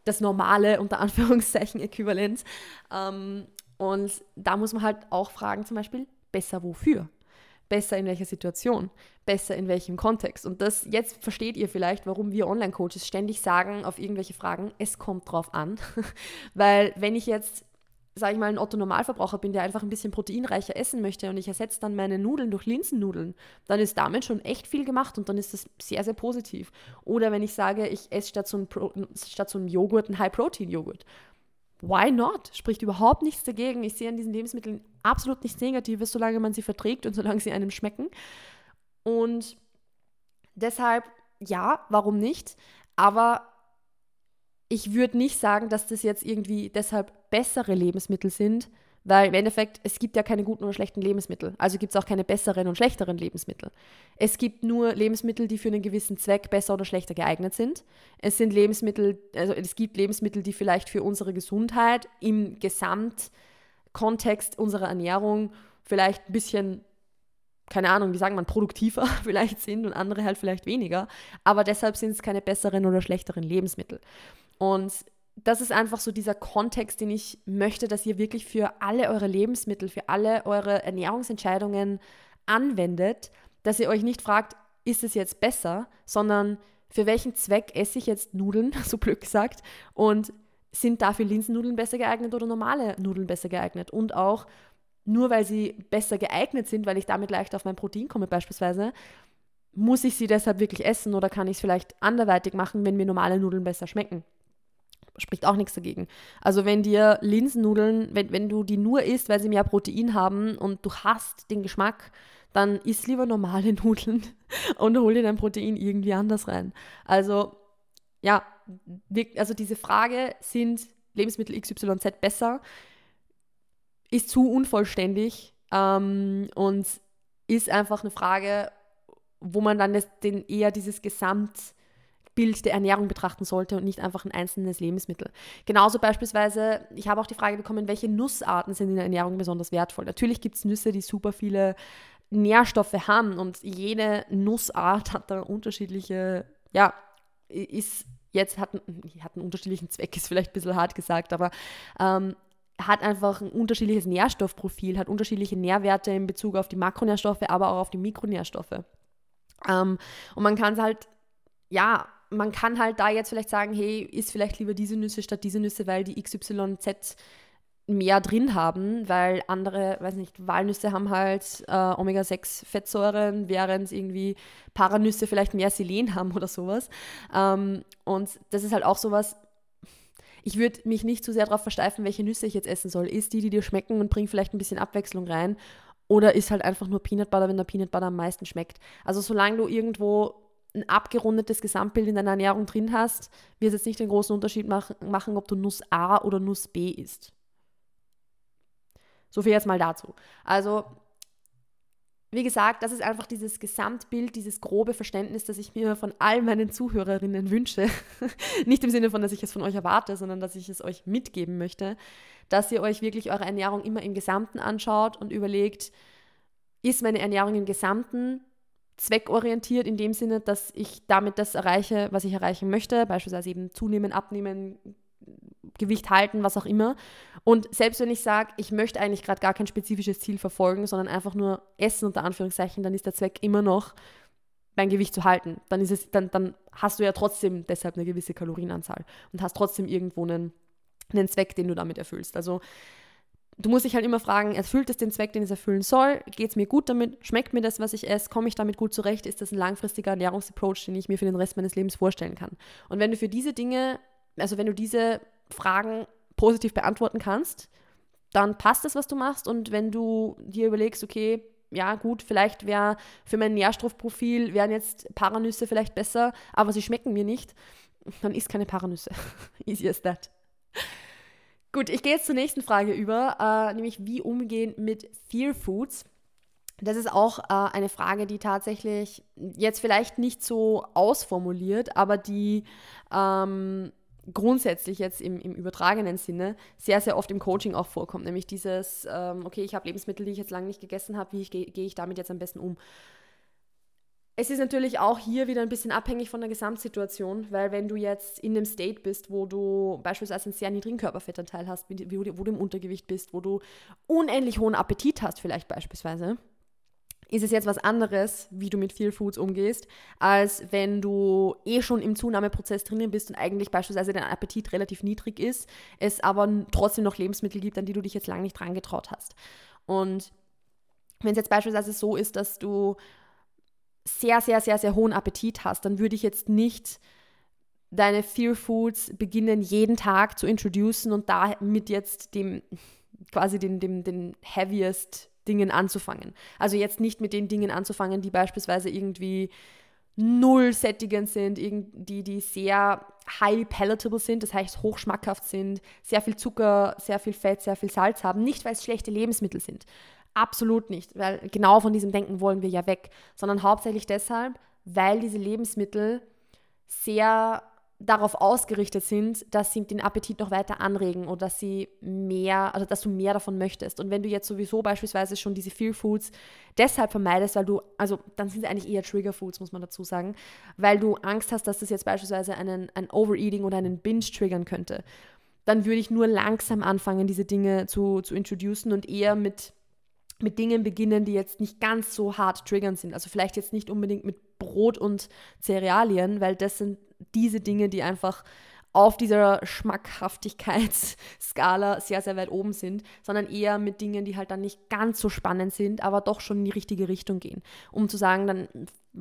das normale, unter Anführungszeichen, Äquivalent. Ähm, und da muss man halt auch fragen, zum Beispiel, besser wofür? Besser in welcher Situation? Besser in welchem Kontext? Und das, jetzt versteht ihr vielleicht, warum wir Online-Coaches ständig sagen auf irgendwelche Fragen, es kommt drauf an. Weil wenn ich jetzt sage ich mal, ein Otto-Normalverbraucher bin, der einfach ein bisschen proteinreicher essen möchte und ich ersetze dann meine Nudeln durch Linsennudeln, dann ist damit schon echt viel gemacht und dann ist das sehr, sehr positiv. Oder wenn ich sage, ich esse statt so einem, statt so einem Joghurt einen High-Protein-Joghurt. Why not? Spricht überhaupt nichts dagegen. Ich sehe an diesen Lebensmitteln absolut nichts Negatives, solange man sie verträgt und solange sie einem schmecken. Und deshalb, ja, warum nicht? Aber ich würde nicht sagen, dass das jetzt irgendwie deshalb bessere Lebensmittel sind, weil im Endeffekt, es gibt ja keine guten oder schlechten Lebensmittel. Also gibt es auch keine besseren und schlechteren Lebensmittel. Es gibt nur Lebensmittel, die für einen gewissen Zweck besser oder schlechter geeignet sind. Es sind Lebensmittel, also es gibt Lebensmittel, die vielleicht für unsere Gesundheit im Gesamtkontext unserer Ernährung vielleicht ein bisschen, keine Ahnung, wie sagen man, produktiver vielleicht sind und andere halt vielleicht weniger. Aber deshalb sind es keine besseren oder schlechteren Lebensmittel. Und das ist einfach so dieser Kontext, den ich möchte, dass ihr wirklich für alle eure Lebensmittel, für alle eure Ernährungsentscheidungen anwendet, dass ihr euch nicht fragt, ist es jetzt besser, sondern für welchen Zweck esse ich jetzt Nudeln, so blöd gesagt, und sind dafür Linsennudeln besser geeignet oder normale Nudeln besser geeignet? Und auch nur weil sie besser geeignet sind, weil ich damit leicht auf mein Protein komme beispielsweise, muss ich sie deshalb wirklich essen oder kann ich es vielleicht anderweitig machen, wenn mir normale Nudeln besser schmecken? Spricht auch nichts dagegen. Also wenn dir Linsennudeln, wenn, wenn du die nur isst, weil sie mehr Protein haben und du hast den Geschmack, dann isst lieber normale Nudeln und hol dir dein Protein irgendwie anders rein. Also ja, also diese Frage, sind Lebensmittel XYZ besser, ist zu unvollständig ähm, und ist einfach eine Frage, wo man dann das, den, eher dieses Gesamt Bild der Ernährung betrachten sollte und nicht einfach ein einzelnes Lebensmittel. Genauso beispielsweise, ich habe auch die Frage bekommen, welche Nussarten sind in der Ernährung besonders wertvoll. Natürlich gibt es Nüsse, die super viele Nährstoffe haben und jede Nussart hat da unterschiedliche, ja, ist jetzt, hat, hat einen unterschiedlichen Zweck, ist vielleicht ein bisschen hart gesagt, aber ähm, hat einfach ein unterschiedliches Nährstoffprofil, hat unterschiedliche Nährwerte in Bezug auf die Makronährstoffe, aber auch auf die Mikronährstoffe. Ähm, und man kann es halt, ja, man kann halt da jetzt vielleicht sagen, hey, isst vielleicht lieber diese Nüsse statt diese Nüsse, weil die XYZ mehr drin haben, weil andere, weiß nicht, Walnüsse haben halt äh, Omega-6-Fettsäuren, während irgendwie Paranüsse vielleicht mehr Selen haben oder sowas. Ähm, und das ist halt auch sowas, ich würde mich nicht zu sehr darauf versteifen, welche Nüsse ich jetzt essen soll. Ist die, die dir schmecken und bringt vielleicht ein bisschen Abwechslung rein. Oder ist halt einfach nur Peanut Butter, wenn der Peanut Butter am meisten schmeckt. Also solange du irgendwo ein abgerundetes Gesamtbild in deiner Ernährung drin hast, wird es jetzt nicht den großen Unterschied mach machen, ob du Nuss A oder Nuss B isst. So viel jetzt mal dazu. Also, wie gesagt, das ist einfach dieses Gesamtbild, dieses grobe Verständnis, das ich mir von all meinen Zuhörerinnen wünsche. nicht im Sinne von, dass ich es von euch erwarte, sondern dass ich es euch mitgeben möchte, dass ihr euch wirklich eure Ernährung immer im Gesamten anschaut und überlegt, ist meine Ernährung im Gesamten zweckorientiert in dem Sinne, dass ich damit das erreiche, was ich erreichen möchte, beispielsweise eben zunehmen, abnehmen, Gewicht halten, was auch immer. Und selbst wenn ich sage, ich möchte eigentlich gerade gar kein spezifisches Ziel verfolgen, sondern einfach nur essen unter Anführungszeichen, dann ist der Zweck immer noch, mein Gewicht zu halten. Dann ist es, dann, dann hast du ja trotzdem deshalb eine gewisse Kalorienanzahl und hast trotzdem irgendwo einen, einen Zweck, den du damit erfüllst. Also du musst dich halt immer fragen, erfüllt es den Zweck, den es erfüllen soll? Geht es mir gut damit? Schmeckt mir das, was ich esse? Komme ich damit gut zurecht? Ist das ein langfristiger Ernährungsapproach, den ich mir für den Rest meines Lebens vorstellen kann? Und wenn du für diese Dinge, also wenn du diese Fragen positiv beantworten kannst, dann passt das, was du machst. Und wenn du dir überlegst, okay, ja gut, vielleicht wäre für mein Nährstoffprofil wären jetzt Paranüsse vielleicht besser, aber sie schmecken mir nicht, dann isst keine Paranüsse. Easy as that. Gut, ich gehe jetzt zur nächsten Frage über, äh, nämlich wie umgehen mit Fear Foods. Das ist auch äh, eine Frage, die tatsächlich jetzt vielleicht nicht so ausformuliert, aber die ähm, grundsätzlich jetzt im, im übertragenen Sinne sehr, sehr oft im Coaching auch vorkommt. Nämlich dieses, ähm, okay, ich habe Lebensmittel, die ich jetzt lange nicht gegessen habe, wie gehe geh ich damit jetzt am besten um? Es ist natürlich auch hier wieder ein bisschen abhängig von der Gesamtsituation, weil wenn du jetzt in einem State bist, wo du beispielsweise einen sehr niedrigen Körperfettanteil hast, wo du im Untergewicht bist, wo du unendlich hohen Appetit hast vielleicht beispielsweise, ist es jetzt was anderes, wie du mit Feel Foods umgehst, als wenn du eh schon im Zunahmeprozess drinnen bist und eigentlich beispielsweise dein Appetit relativ niedrig ist, es aber trotzdem noch Lebensmittel gibt, an die du dich jetzt lange nicht dran getraut hast. Und wenn es jetzt beispielsweise so ist, dass du sehr, sehr, sehr, sehr hohen Appetit hast, dann würde ich jetzt nicht deine Fear Foods beginnen, jeden Tag zu introducen und damit jetzt dem quasi den, dem, den heaviest Dingen anzufangen. Also jetzt nicht mit den Dingen anzufangen, die beispielsweise irgendwie null sättigend sind, die, die sehr high palatable sind, das heißt hochschmackhaft sind, sehr viel Zucker, sehr viel Fett, sehr viel Salz haben, nicht weil es schlechte Lebensmittel sind. Absolut nicht, weil genau von diesem Denken wollen wir ja weg, sondern hauptsächlich deshalb, weil diese Lebensmittel sehr darauf ausgerichtet sind, dass sie den Appetit noch weiter anregen oder dass sie mehr, also dass du mehr davon möchtest. Und wenn du jetzt sowieso beispielsweise schon diese Fear Foods deshalb vermeidest, weil du, also dann sind sie eigentlich eher Trigger Foods, muss man dazu sagen, weil du Angst hast, dass das jetzt beispielsweise einen, ein Overeating oder einen Binge triggern könnte, dann würde ich nur langsam anfangen, diese Dinge zu, zu introducen und eher mit mit Dingen beginnen, die jetzt nicht ganz so hart triggern sind. Also vielleicht jetzt nicht unbedingt mit Brot und Cerealien, weil das sind diese Dinge, die einfach auf dieser Schmackhaftigkeitsskala sehr, sehr weit oben sind, sondern eher mit Dingen, die halt dann nicht ganz so spannend sind, aber doch schon in die richtige Richtung gehen. Um zu sagen, dann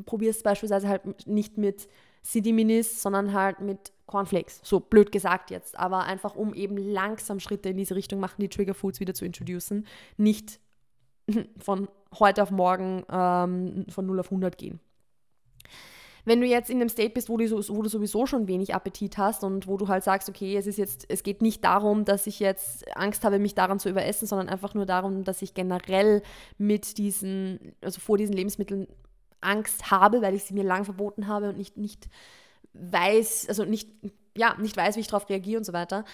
probierst du beispielsweise halt nicht mit City Minis, sondern halt mit Cornflakes. So blöd gesagt jetzt, aber einfach um eben langsam Schritte in diese Richtung machen, die Trigger Foods wieder zu introducen, nicht von heute auf morgen ähm, von 0 auf 100 gehen. Wenn du jetzt in einem State bist, wo du, wo du sowieso schon wenig Appetit hast und wo du halt sagst, okay, es ist jetzt, es geht nicht darum, dass ich jetzt Angst habe, mich daran zu überessen, sondern einfach nur darum, dass ich generell mit diesen, also vor diesen Lebensmitteln Angst habe, weil ich sie mir lang verboten habe und nicht, nicht weiß, also nicht, ja, nicht weiß, wie ich darauf reagiere und so weiter,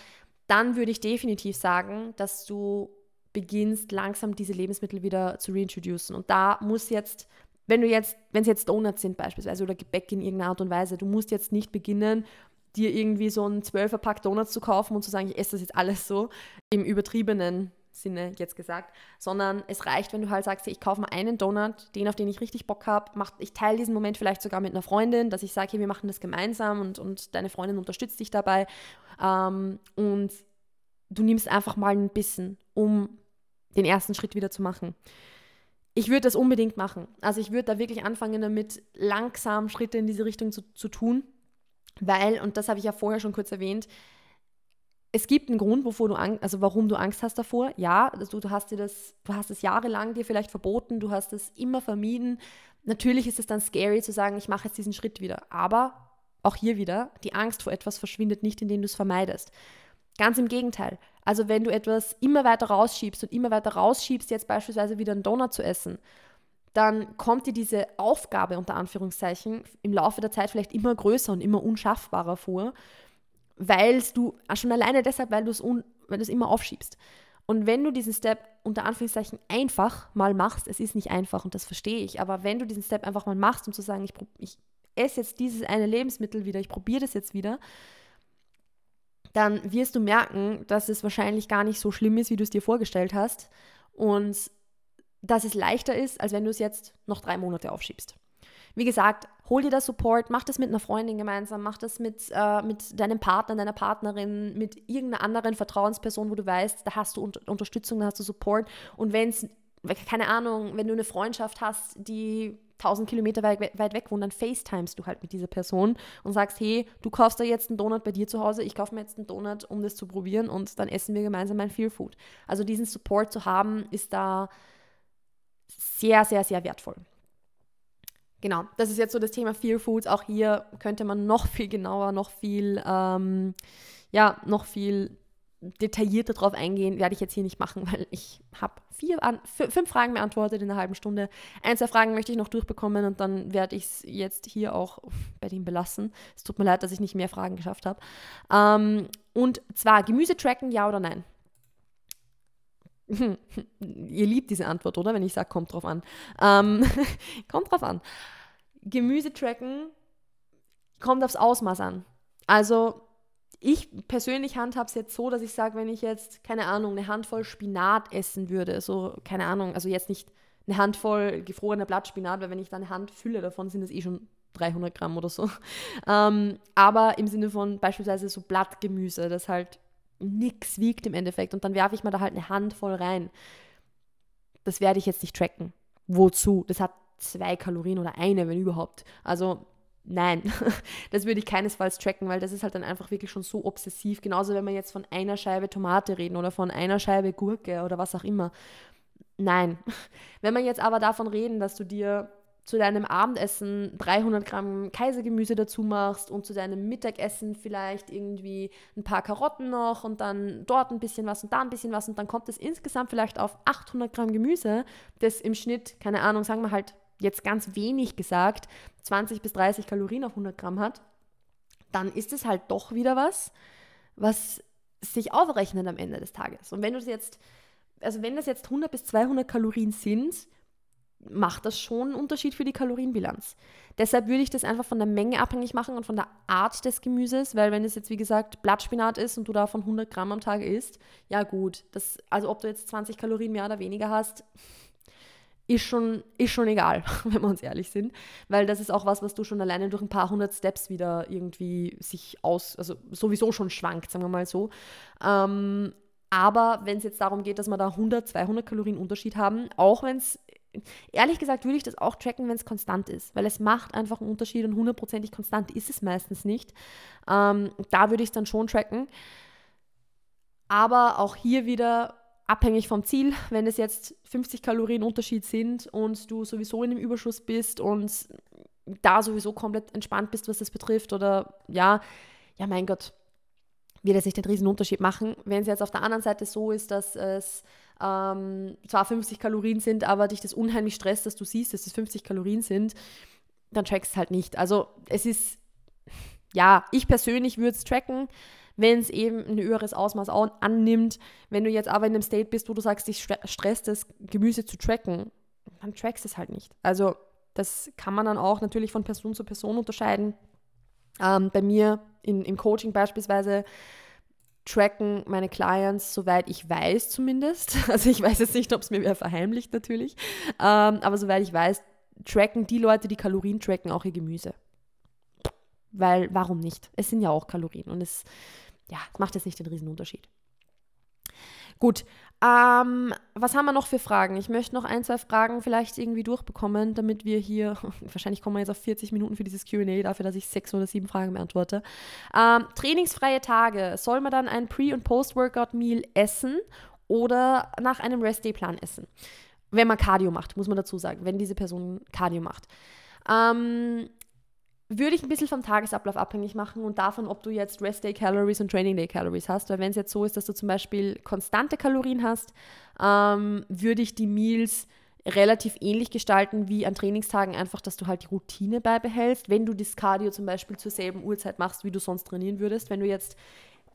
dann würde ich definitiv sagen, dass du beginnst, langsam diese Lebensmittel wieder zu reintroducen. Und da muss jetzt wenn du jetzt, wenn es jetzt Donuts sind beispielsweise oder Gebäck in irgendeiner Art und Weise, du musst jetzt nicht beginnen, dir irgendwie so einen Zwölferpack Donuts zu kaufen und zu sagen, ich esse das jetzt alles so, im übertriebenen Sinne jetzt gesagt, sondern es reicht, wenn du halt sagst, ich kaufe mal einen Donut, den, auf den ich richtig Bock habe, ich teile diesen Moment vielleicht sogar mit einer Freundin, dass ich sage, hey, wir machen das gemeinsam und, und deine Freundin unterstützt dich dabei ähm, und du nimmst einfach mal ein bisschen, um den ersten Schritt wieder zu machen ich würde das unbedingt machen. Also ich würde da wirklich anfangen damit, langsam Schritte in diese Richtung zu, zu tun, weil, und das habe ich ja vorher schon kurz erwähnt, es gibt einen Grund, wovor du also warum du Angst hast davor. Ja, also du hast dir das, du hast es jahrelang dir vielleicht verboten, du hast es immer vermieden. Natürlich ist es dann scary zu sagen, ich mache jetzt diesen Schritt wieder. Aber auch hier wieder, die Angst vor etwas verschwindet nicht, indem du es vermeidest. Ganz im Gegenteil. Also wenn du etwas immer weiter rausschiebst und immer weiter rausschiebst, jetzt beispielsweise wieder einen Donut zu essen, dann kommt dir diese Aufgabe unter Anführungszeichen im Laufe der Zeit vielleicht immer größer und immer unschaffbarer vor, weil du ah, schon alleine deshalb, weil du es weil du es immer aufschiebst. Und wenn du diesen Step unter Anführungszeichen einfach mal machst, es ist nicht einfach und das verstehe ich, aber wenn du diesen Step einfach mal machst, um zu sagen, ich, ich esse jetzt dieses eine Lebensmittel wieder, ich probiere das jetzt wieder, dann wirst du merken, dass es wahrscheinlich gar nicht so schlimm ist, wie du es dir vorgestellt hast und dass es leichter ist, als wenn du es jetzt noch drei Monate aufschiebst. Wie gesagt, hol dir das Support, mach das mit einer Freundin gemeinsam, mach das mit, äh, mit deinem Partner, deiner Partnerin, mit irgendeiner anderen Vertrauensperson, wo du weißt, da hast du Unterstützung, da hast du Support. Und wenn es, keine Ahnung, wenn du eine Freundschaft hast, die 1000 Kilometer weit, weg wohnen, dann FaceTimest du halt mit dieser Person und sagst, hey, du kaufst da jetzt einen Donut bei dir zu Hause, ich kaufe mir jetzt einen Donut, um das zu probieren und dann essen wir gemeinsam ein Feel Food. Also diesen Support zu haben, ist da sehr, sehr, sehr wertvoll. Genau, das ist jetzt so das Thema Fear Foods. Auch hier könnte man noch viel genauer, noch viel, ähm, ja, noch viel detaillierter drauf eingehen, werde ich jetzt hier nicht machen, weil ich habe vier an, fünf Fragen beantwortet in einer halben Stunde. Ein, zwei Fragen möchte ich noch durchbekommen und dann werde ich es jetzt hier auch bei dem belassen. Es tut mir leid, dass ich nicht mehr Fragen geschafft habe. Ähm, und zwar Gemüse tracken, ja oder nein? Ihr liebt diese Antwort, oder? Wenn ich sage, kommt drauf an. Ähm, kommt drauf an. Gemüse tracken kommt aufs Ausmaß an. Also ich persönlich handhabe es jetzt so, dass ich sage, wenn ich jetzt, keine Ahnung, eine Handvoll Spinat essen würde, so, keine Ahnung, also jetzt nicht eine Handvoll gefrorener Blattspinat, weil wenn ich da eine Hand fülle davon, sind das eh schon 300 Gramm oder so. Ähm, aber im Sinne von beispielsweise so Blattgemüse, das halt nichts wiegt im Endeffekt und dann werfe ich mir da halt eine Handvoll rein. Das werde ich jetzt nicht tracken. Wozu? Das hat zwei Kalorien oder eine, wenn überhaupt. Also nein, das würde ich keinesfalls tracken, weil das ist halt dann einfach wirklich schon so obsessiv. Genauso, wenn wir jetzt von einer Scheibe Tomate reden oder von einer Scheibe Gurke oder was auch immer. Nein. Wenn wir jetzt aber davon reden, dass du dir zu deinem Abendessen 300 Gramm Kaisergemüse dazu machst und zu deinem Mittagessen vielleicht irgendwie ein paar Karotten noch und dann dort ein bisschen was und da ein bisschen was und dann kommt es insgesamt vielleicht auf 800 Gramm Gemüse, das im Schnitt, keine Ahnung, sagen wir halt jetzt ganz wenig gesagt, 20 bis 30 Kalorien auf 100 Gramm hat, dann ist es halt doch wieder was, was sich aufrechnet am Ende des Tages. Und wenn du es jetzt, also wenn das jetzt 100 bis 200 Kalorien sind, macht das schon einen Unterschied für die Kalorienbilanz. Deshalb würde ich das einfach von der Menge abhängig machen und von der Art des Gemüses, weil wenn es jetzt wie gesagt Blattspinat ist und du davon 100 Gramm am Tag isst, ja gut, das, also ob du jetzt 20 Kalorien mehr oder weniger hast, ist schon, ist schon egal, wenn wir uns ehrlich sind, weil das ist auch was, was du schon alleine durch ein paar hundert Steps wieder irgendwie sich aus, also sowieso schon schwankt, sagen wir mal so. Ähm, aber wenn es jetzt darum geht, dass wir da 100, 200 Kalorien Unterschied haben, auch wenn es, ehrlich gesagt, würde ich das auch tracken, wenn es konstant ist, weil es macht einfach einen Unterschied und hundertprozentig konstant ist es meistens nicht. Ähm, da würde ich es dann schon tracken. Aber auch hier wieder abhängig vom Ziel, wenn es jetzt 50 Kalorien Unterschied sind und du sowieso in dem Überschuss bist und da sowieso komplett entspannt bist, was das betrifft oder ja, ja mein Gott, wird es nicht den riesen Unterschied machen. Wenn es jetzt auf der anderen Seite so ist, dass es ähm, zwar 50 Kalorien sind, aber dich das unheimlich stresst, dass du siehst, dass es 50 Kalorien sind, dann trackst es halt nicht. Also es ist, ja, ich persönlich würde es tracken, wenn es eben ein höheres Ausmaß annimmt. Wenn du jetzt aber in einem State bist, wo du sagst, dich stresst das Gemüse zu tracken, dann trackst es halt nicht. Also das kann man dann auch natürlich von Person zu Person unterscheiden. Ähm, bei mir in, im Coaching beispielsweise tracken meine Clients, soweit ich weiß zumindest. Also ich weiß jetzt nicht, ob es mir wer verheimlicht natürlich, ähm, aber soweit ich weiß, tracken die Leute, die Kalorien tracken, auch ihr Gemüse. Weil, warum nicht? Es sind ja auch Kalorien und es ja, macht jetzt nicht den Riesenunterschied. Gut, ähm, was haben wir noch für Fragen? Ich möchte noch ein, zwei Fragen vielleicht irgendwie durchbekommen, damit wir hier, wahrscheinlich kommen wir jetzt auf 40 Minuten für dieses QA, dafür, dass ich sechs oder sieben Fragen beantworte. Ähm, trainingsfreie Tage, soll man dann ein Pre- und Post-Workout-Meal essen oder nach einem Rest-Day-Plan essen? Wenn man Cardio macht, muss man dazu sagen, wenn diese Person Cardio macht. Ähm, würde ich ein bisschen vom Tagesablauf abhängig machen und davon, ob du jetzt Rest Day Calories und Training Day Calories hast. Weil wenn es jetzt so ist, dass du zum Beispiel konstante Kalorien hast, ähm, würde ich die Meals relativ ähnlich gestalten wie an Trainingstagen, einfach, dass du halt die Routine beibehältst. Wenn du das Cardio zum Beispiel zur selben Uhrzeit machst, wie du sonst trainieren würdest, wenn du jetzt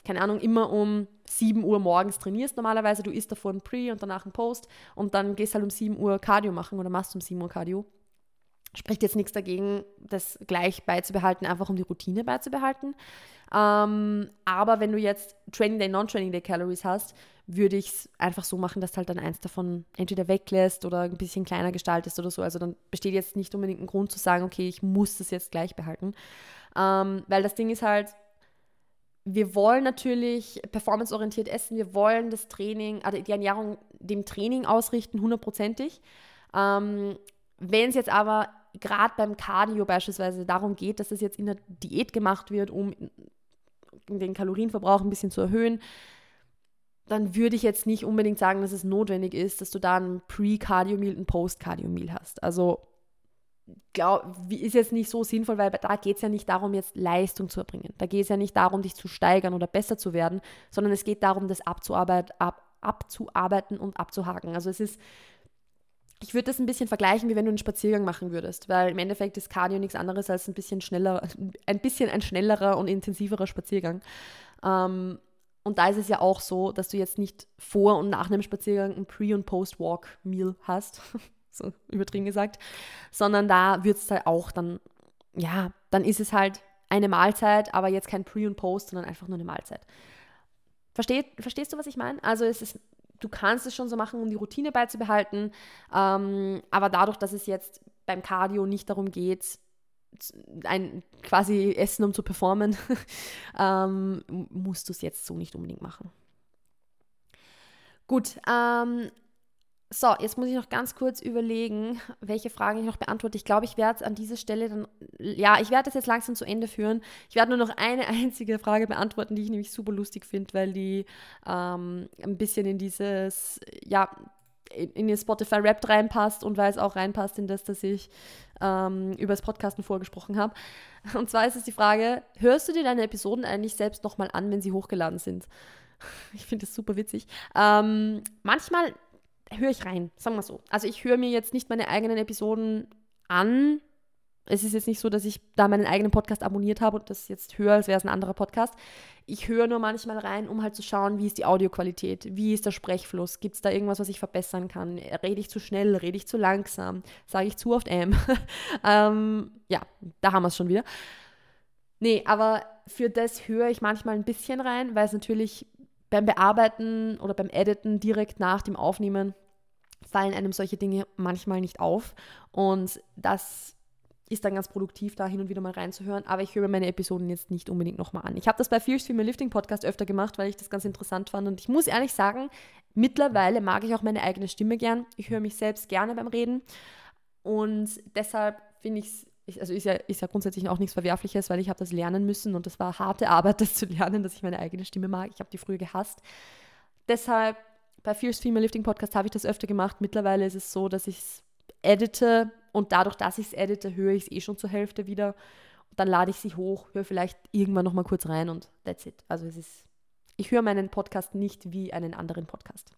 keine Ahnung, immer um 7 Uhr morgens trainierst normalerweise, du isst davor ein Pre und danach ein Post und dann gehst halt um 7 Uhr Cardio machen oder machst um 7 Uhr Cardio, spricht jetzt nichts dagegen, das gleich beizubehalten, einfach um die Routine beizubehalten. Ähm, aber wenn du jetzt Training Day, Non-Training Day Calories hast, würde ich es einfach so machen, dass du halt dann eins davon entweder weglässt oder ein bisschen kleiner gestaltest oder so. Also dann besteht jetzt nicht unbedingt ein Grund zu sagen, okay, ich muss das jetzt gleich behalten. Ähm, weil das Ding ist halt, wir wollen natürlich performanceorientiert essen, wir wollen das Training, also die Ernährung dem Training ausrichten, hundertprozentig. Ähm, wenn es jetzt aber gerade beim Cardio beispielsweise darum geht, dass es jetzt in der Diät gemacht wird, um den Kalorienverbrauch ein bisschen zu erhöhen, dann würde ich jetzt nicht unbedingt sagen, dass es notwendig ist, dass du da ein Pre-Cardio-Meal und ein Post-Cardio-Meal hast. Also glaub, ist jetzt nicht so sinnvoll, weil da geht es ja nicht darum, jetzt Leistung zu erbringen. Da geht es ja nicht darum, dich zu steigern oder besser zu werden, sondern es geht darum, das abzuarbeit, ab, abzuarbeiten und abzuhaken. Also es ist, ich würde das ein bisschen vergleichen, wie wenn du einen Spaziergang machen würdest, weil im Endeffekt ist Cardio nichts anderes als ein bisschen schneller, ein bisschen ein schnellerer und intensiverer Spaziergang. Ähm, und da ist es ja auch so, dass du jetzt nicht vor und nach einem Spaziergang ein Pre- und Post-Walk-Meal hast, so übertrieben gesagt, sondern da wird es halt auch dann, ja, dann ist es halt eine Mahlzeit, aber jetzt kein Pre- und Post, sondern einfach nur eine Mahlzeit. Versteht, verstehst du, was ich meine? Also es ist, du kannst es schon so machen, um die Routine beizubehalten, ähm, aber dadurch, dass es jetzt beim Cardio nicht darum geht, ein quasi Essen, um zu performen, ähm, musst du es jetzt so nicht unbedingt machen. Gut, ähm, so, jetzt muss ich noch ganz kurz überlegen, welche Fragen ich noch beantworte. Ich glaube, ich werde es an dieser Stelle dann, ja, ich werde das jetzt langsam zu Ende führen. Ich werde nur noch eine einzige Frage beantworten, die ich nämlich super lustig finde, weil die ähm, ein bisschen in dieses, ja, in, in den Spotify-Rap reinpasst und weil es auch reinpasst in das, dass ich ähm, über das Podcasten vorgesprochen habe. Und zwar ist es die Frage, hörst du dir deine Episoden eigentlich selbst nochmal an, wenn sie hochgeladen sind? Ich finde das super witzig. Ähm, manchmal höre ich rein, sagen wir so. Also ich höre mir jetzt nicht meine eigenen Episoden an. Es ist jetzt nicht so, dass ich da meinen eigenen Podcast abonniert habe und das jetzt höre, als wäre es ein anderer Podcast. Ich höre nur manchmal rein, um halt zu schauen, wie ist die Audioqualität, wie ist der Sprechfluss, gibt es da irgendwas, was ich verbessern kann, rede ich zu schnell, rede ich zu langsam, sage ich zu oft M. ähm, ja, da haben wir es schon wieder. Nee, aber für das höre ich manchmal ein bisschen rein, weil es natürlich beim Bearbeiten oder beim Editen direkt nach dem Aufnehmen fallen einem solche Dinge manchmal nicht auf. Und das ist dann ganz produktiv, da hin und wieder mal reinzuhören. Aber ich höre meine Episoden jetzt nicht unbedingt nochmal an. Ich habe das bei Fierce Female Lifting Podcast öfter gemacht, weil ich das ganz interessant fand. Und ich muss ehrlich sagen, mittlerweile mag ich auch meine eigene Stimme gern. Ich höre mich selbst gerne beim Reden. Und deshalb finde ich es also ist ja, ist ja grundsätzlich auch nichts Verwerfliches, weil ich habe das lernen müssen und das war harte Arbeit, das zu lernen, dass ich meine eigene Stimme mag. Ich habe die früher gehasst. Deshalb bei Fierce Female Lifting Podcast habe ich das öfter gemacht. Mittlerweile ist es so, dass ich es edite und dadurch, dass ich es edite, höre ich es eh schon zur Hälfte wieder. Und dann lade ich sie hoch, höre vielleicht irgendwann nochmal kurz rein und that's it. Also es ist, ich höre meinen Podcast nicht wie einen anderen Podcast.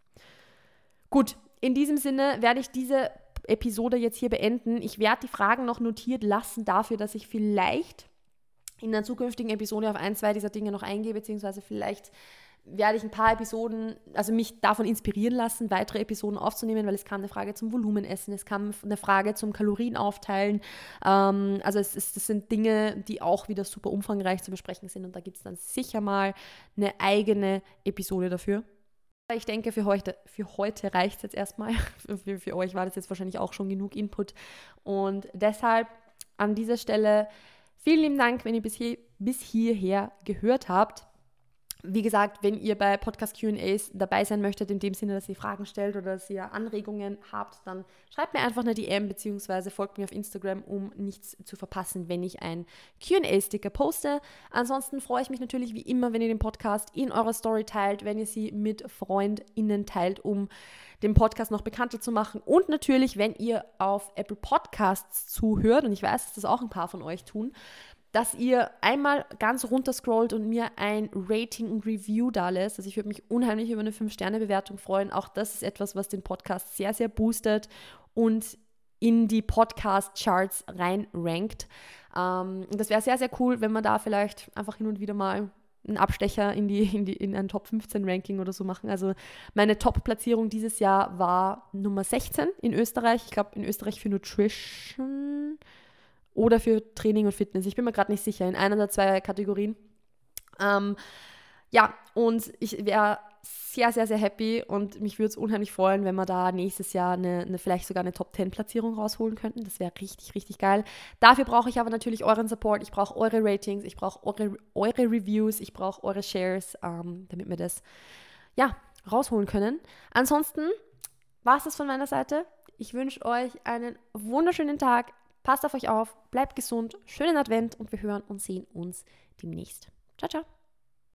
Gut, in diesem Sinne werde ich diese Episode jetzt hier beenden. Ich werde die Fragen noch notiert lassen dafür, dass ich vielleicht in einer zukünftigen Episode auf ein, zwei dieser Dinge noch eingehe, beziehungsweise vielleicht werde ich ein paar Episoden, also mich davon inspirieren lassen, weitere Episoden aufzunehmen, weil es kam eine Frage zum Volumenessen, es kam eine Frage zum Kalorienaufteilen. Ähm, also es, es, das sind Dinge, die auch wieder super umfangreich zu besprechen sind und da gibt es dann sicher mal eine eigene Episode dafür. Ich denke, für heute, für heute reicht es jetzt erstmal. Für, für euch war das jetzt wahrscheinlich auch schon genug Input. Und deshalb an dieser Stelle vielen lieben Dank, wenn ihr bis, hier, bis hierher gehört habt. Wie gesagt, wenn ihr bei Podcast QAs dabei sein möchtet, in dem Sinne, dass ihr Fragen stellt oder dass ihr Anregungen habt, dann schreibt mir einfach eine DM bzw. folgt mir auf Instagram, um nichts zu verpassen, wenn ich ein QA-Sticker poste. Ansonsten freue ich mich natürlich wie immer, wenn ihr den Podcast in eurer Story teilt, wenn ihr sie mit FreundInnen teilt, um den Podcast noch bekannter zu machen. Und natürlich, wenn ihr auf Apple Podcasts zuhört, und ich weiß, dass das auch ein paar von euch tun, dass ihr einmal ganz runter scrollt und mir ein Rating und Review da lässt. Also ich würde mich unheimlich über eine 5-Sterne-Bewertung freuen. Auch das ist etwas, was den Podcast sehr, sehr boostet und in die Podcast-Charts reinrankt. Ähm, das wäre sehr, sehr cool, wenn man da vielleicht einfach hin und wieder mal einen Abstecher in, die, in, die, in ein Top 15 Ranking oder so machen. Also meine Top-Platzierung dieses Jahr war Nummer 16 in Österreich. Ich glaube in Österreich für Nutrition oder für Training und Fitness. Ich bin mir gerade nicht sicher, in einer der zwei Kategorien. Ähm, ja, und ich wäre sehr, sehr, sehr happy und mich würde es unheimlich freuen, wenn wir da nächstes Jahr eine, eine vielleicht sogar eine Top-10-Platzierung rausholen könnten. Das wäre richtig, richtig geil. Dafür brauche ich aber natürlich euren Support. Ich brauche eure Ratings, ich brauche eure, eure Reviews, ich brauche eure Shares, ähm, damit wir das ja, rausholen können. Ansonsten war es das von meiner Seite. Ich wünsche euch einen wunderschönen Tag, Passt auf euch auf, bleibt gesund, schönen Advent und wir hören und sehen uns demnächst. Ciao, ciao.